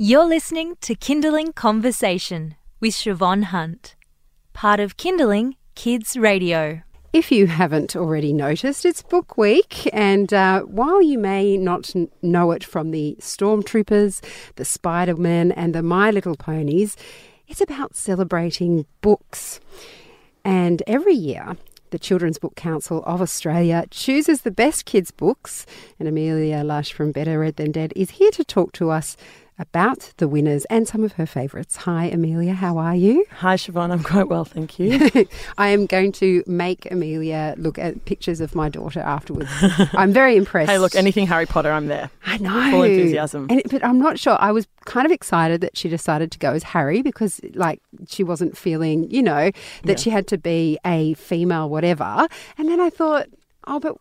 You're listening to Kinderling Conversation with Siobhan Hunt, part of Kinderling Kids Radio. If you haven't already noticed, it's Book Week, and uh, while you may not n- know it from the Stormtroopers, the Spider Man, and the My Little Ponies, it's about celebrating books. And every year, the Children's Book Council of Australia chooses the best kids' books, and Amelia Lush from Better Read Than Dead is here to talk to us about the winners and some of her favourites. Hi, Amelia, how are you? Hi, Siobhan. I'm quite well, thank you. I am going to make Amelia look at pictures of my daughter afterwards. I'm very impressed. hey, look, anything Harry Potter, I'm there. I know. Full enthusiasm. And, but I'm not sure. I was kind of excited that she decided to go as Harry because, like, she wasn't feeling, you know, that Yeah. she had to be a female, whatever. And then I thought, oh, but.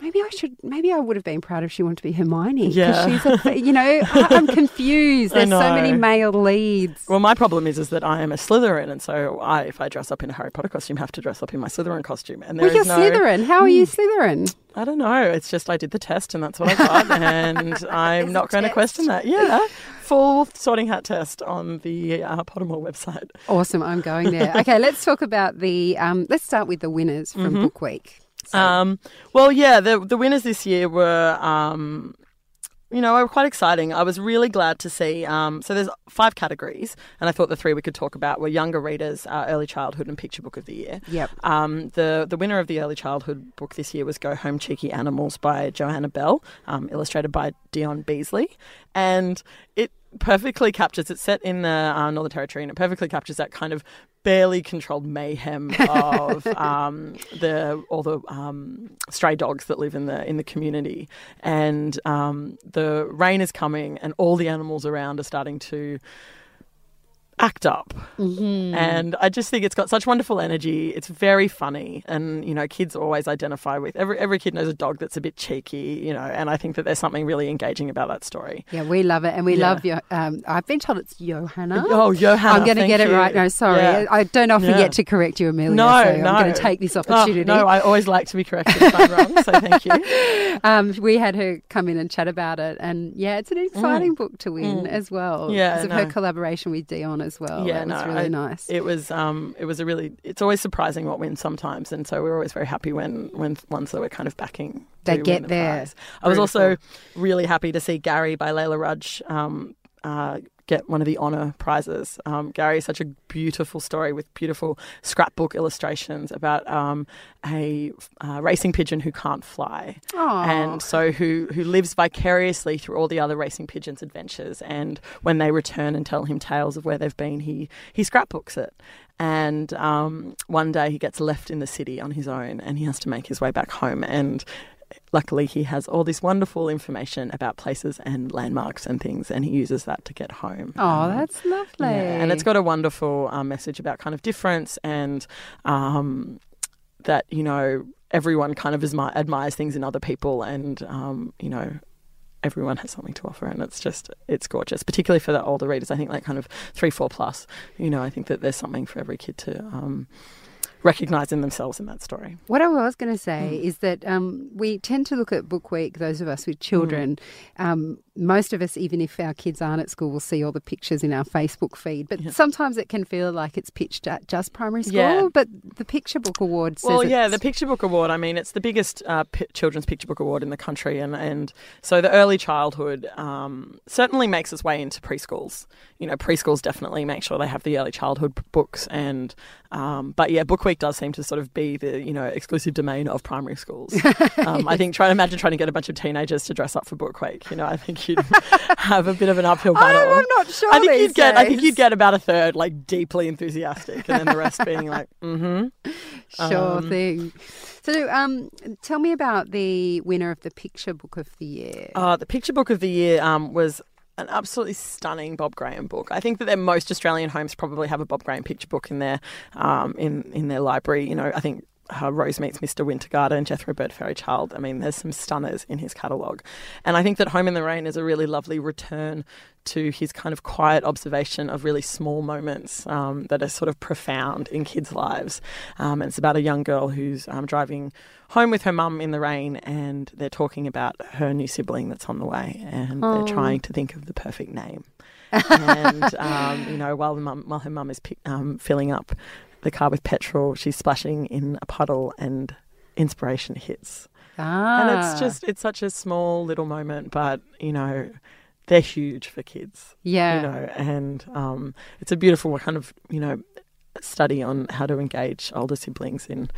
Maybe I should. Maybe I would have been proud if she wanted to be Hermione. Yeah. she's a. You know, I, I'm confused. There's so many male leads. Well, my problem is, is that I am a Slytherin, and so I, if I dress up in a Harry Potter costume, have to dress up in my Slytherin costume. And there Well, you're no, Hmm. Slytherin. How are you Slytherin? I don't know. It's just I did the test, and that's what I got, and I'm not going to question that. Yeah, full sorting hat test on the uh, Pottermore website. Awesome. I'm going there. Okay, let's talk about the. Um, let's start with the winners from Book Week. So- Um, well, yeah, the the winners this year were, um, you know, were quite exciting. I was really glad to see. Um, so there's five categories, and I thought the three we could talk about were younger readers, uh, early childhood, and picture book of the year. Yep. Um, the the winner of the early childhood book this year was Go Home Cheeky Animals by Johanna Bell, um, illustrated by Dion Beasley, and it perfectly captures. It's set in the uh, Northern Territory, and it perfectly captures that kind of barely controlled mayhem of um, the all the um, stray dogs that live in the in the community, and um, the rain is coming, and all the animals around are starting to act up. Mm-hmm. And I just think it's got such wonderful energy. It's very funny, and you know, kids always identify with every every kid knows a dog that's a bit cheeky, you know. And I think that there's something really engaging about that story. Yeah, we love it, and we Yeah. love your. Um, I've been told it's Johanna. Oh, Johanna, I'm going to thank get it right. No, sorry, Yeah. I don't often Yeah. get to correct you, Amelia. No, so no. I'm going to take this Oh, opportunity. no, I always like to be corrected if I'm wrong. So thank you. um, we had her come in and chat about it, and yeah, it's an exciting book to win as well. Mm. Yeah, because of her collaboration with Dion as well. Yeah, that was no, really I- nice. It was um, it was a really. It's always surprising what wins sometimes, and so we're always very happy when when ones that we're kind of backing. They get the there. prize. I was also really happy to see Gary by Leila Rudge um, uh, get one of the honour prizes. Um, Gary is such a beautiful story with beautiful scrapbook illustrations about um, a uh, racing pigeon who can't fly Aw. and so who who lives vicariously through all the other racing pigeons' adventures. And when they return and tell him tales of where they've been, he he scrapbooks it. And um, one day he gets left in the city on his own, and he has to make his way back home. And luckily, he has all this wonderful information about places and landmarks and things, and he uses that to get home. Oh, Um, that's lovely. yeah, and it's got a wonderful um, message about kind of difference and um, that you know everyone kind of admi- admires things in other people, and um, you know everyone has something to offer, and it's just it's gorgeous, particularly for the older readers. I think like kind of three, four plus. You know, I think that there's something for every kid to. Recognize in themselves in that story What I was going to say Mm. is that um, we tend to look at Book Week, those of us with Mm. children. Um, most of us, even if our kids aren't at school, will see all the pictures in our Facebook feed. But Yeah. sometimes it can feel like it's pitched at just primary school. Yeah. But the Picture Book Award says Well, yeah, the Picture Book Award. I mean, it's the biggest uh, pi children's picture book award in the country, and and so the early childhood um, certainly makes its way into preschools. You know, preschools definitely make sure they have the early childhood books, and um, but yeah, Book Week does seem to sort of be the you know exclusive domain of primary schools. Um, I think try to imagine trying to get a bunch of teenagers to dress up for Book Week. You know, I think you'd have a bit of an uphill battle. I'm, not sure. I think you'd get. I think you'd get about a third, like deeply enthusiastic, and then the rest being like, mm-hmm. Sure um, thing. So, um, tell me about the winner of the Picture Book of the Year. Uh, the picture book of the year um, was an absolutely stunning Bob Graham book. I think that most Australian homes probably have a Bob Graham picture book in their um, in in their library. You know, I think uh, Rose Meets Mr. Wintergarden, and Jethro Byrd Fairy Child. I mean, there's some stunners in his catalogue. And I think that Home in the Rain is a really lovely return to his kind of quiet observation of really small moments um, that are sort of profound in kids' lives. Um, it's about a young girl who's um, driving home with her mum in the rain and they're talking about her new sibling that's on the way and Oh. they're trying to think of the perfect name. and um, you know, while the mum, while her mum is pick, um, filling up the car with petrol, she's splashing in a puddle, and inspiration hits. Ah. And it's just it's such a small little moment, but you know, they're huge for kids. yeah. You know, and um, it's a beautiful kind of you know study on how to engage older siblings in,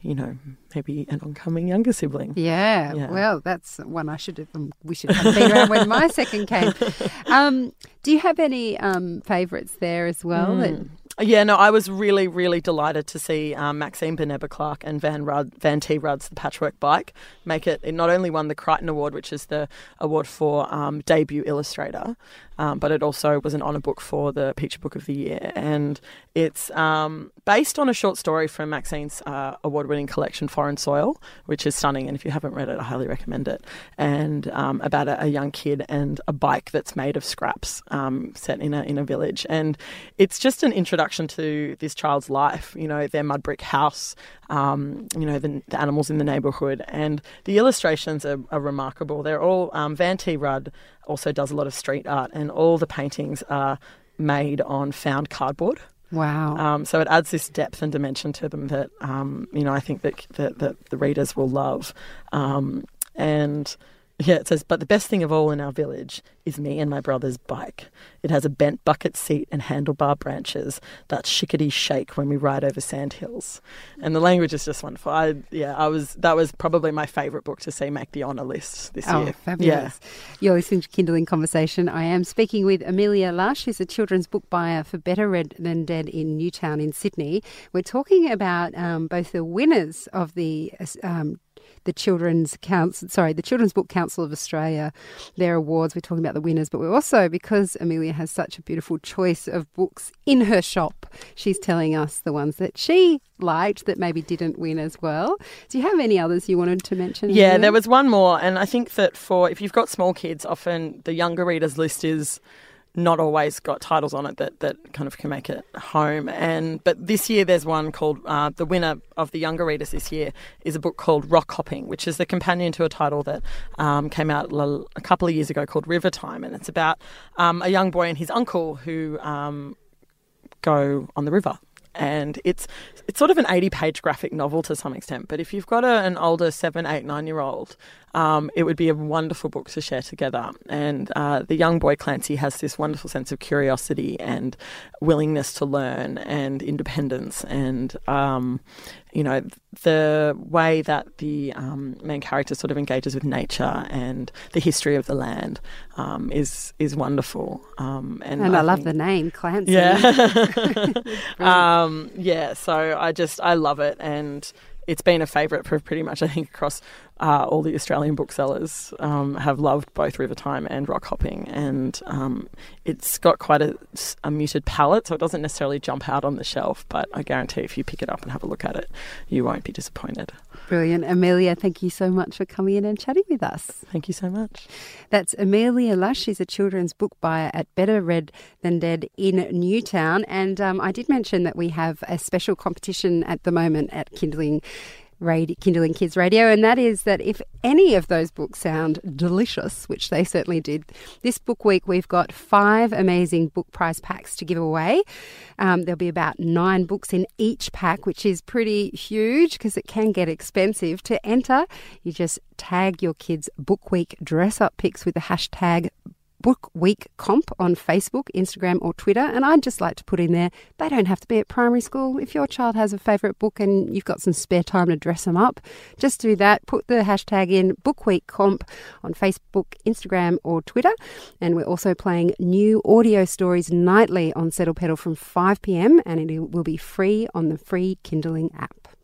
you know, maybe an oncoming younger sibling. Yeah, Yeah. well, that's one I should have. Um, we should have been around when my second came. Um, do you have any um, favourites there as well? that- Mm. Yeah, no, I was really, really delighted to see um, Maxine Beneba Clarke and Van Rudd, Van T. Rudd's The Patchwork Bike make it. It not only won the Crichton Award, which is the award for um, debut illustrator, um, but it also was an honour book for the Picture Book of the Year. And it's um, based on a short story from Maxine's uh, award winning collection, Foreign Soil, which is stunning. And if you haven't read it, I highly recommend it. And um, about a, a young kid and a bike that's made of scraps um, set in a, in a village. And it's just an introduction to this child's life, you know, their mud brick house, um, you know, the, the animals in the neighbourhood. And the illustrations are, are remarkable. They're all, um, Van T. Rudd also does a lot of street art, and all the paintings are made on found cardboard. Wow. Um, so it adds this depth and dimension to them that um, you know I think that that, that the readers will love. Um, and yeah, it says, but the best thing of all in our village is me and my brother's bike. It has a bent bucket seat and handlebar branches that shickety shake when we ride over sand hills. And the language is just wonderful. I, yeah, I was that was probably my favourite book to see make the honour list this year. Oh, year. fabulous. You're listening to Kinderling Conversation. I am speaking with Amelia Lush, who's a children's book buyer for Better Read Than Dead in Newtown in Sydney. We're talking about um, both the winners of the um, the Children's Council, sorry, the Children's Book Council of Australia, their awards. We're talking about the winners, but we're also, because Amelia has such a beautiful choice of books in her shop, she's telling us the ones that she liked that maybe didn't win as well. Do you have any others you wanted to mention? Yeah, Amelia? there was one more, and I think that for if you've got small kids, often the younger readers list is not always got titles on it that, that kind of can make it home. And but this year there's one called uh, the winner of the younger readers this year is a book called Rock Hopping, which is the companion to a title that um, came out a couple of years ago called River Time, and it's about um, a young boy and his uncle who um, go on the river. And it's it's sort of an eighty page graphic novel to some extent. But if you've got a, an older seven, eight, nine year old, um, it would be a wonderful book to share together. And uh, the young boy Clancy has this wonderful sense of curiosity and willingness to learn and independence. And um, you know the way that the um, main character sort of engages with nature and the history of the land um, is is wonderful. Um, and And I, love think- the name Clancy. yeah. um, yeah, so I just, I love it. And it's been a favourite for pretty much, I think, across uh, all the Australian booksellers um, have loved both River Time and Rock Hopping. And um, it's got quite a, a muted palette, so it doesn't necessarily jump out on the shelf. But I guarantee if you pick it up and have a look at it, you won't be disappointed. Brilliant. Amelia, thank you so much for coming in and chatting with us. Thank you so much. That's Amelia Lush. She's a children's book buyer at Better Read Than Dead in Newtown. And um, I did mention that we have a special competition at the moment at Kinderling. Radio, Kinderling Kids Radio, and that is that if any of those books sound delicious, which they certainly did, this book week we've got five amazing book prize packs to give away. Um, there'll be about nine books in each pack, which is pretty huge because it can get expensive. To enter, you just tag your kids' book week dress up pics with the hashtag Book Week Comp on Facebook, Instagram, or Twitter. And I'd just like to put in there they don't have to be at primary school. If your child has a favourite book and you've got some spare time to dress them up, just do that. Put the hashtag in Book Week Comp on Facebook, Instagram, or Twitter. And we're also playing new audio stories nightly on Settle Petal from 5 pm, and it will be free on the free Kinderling app.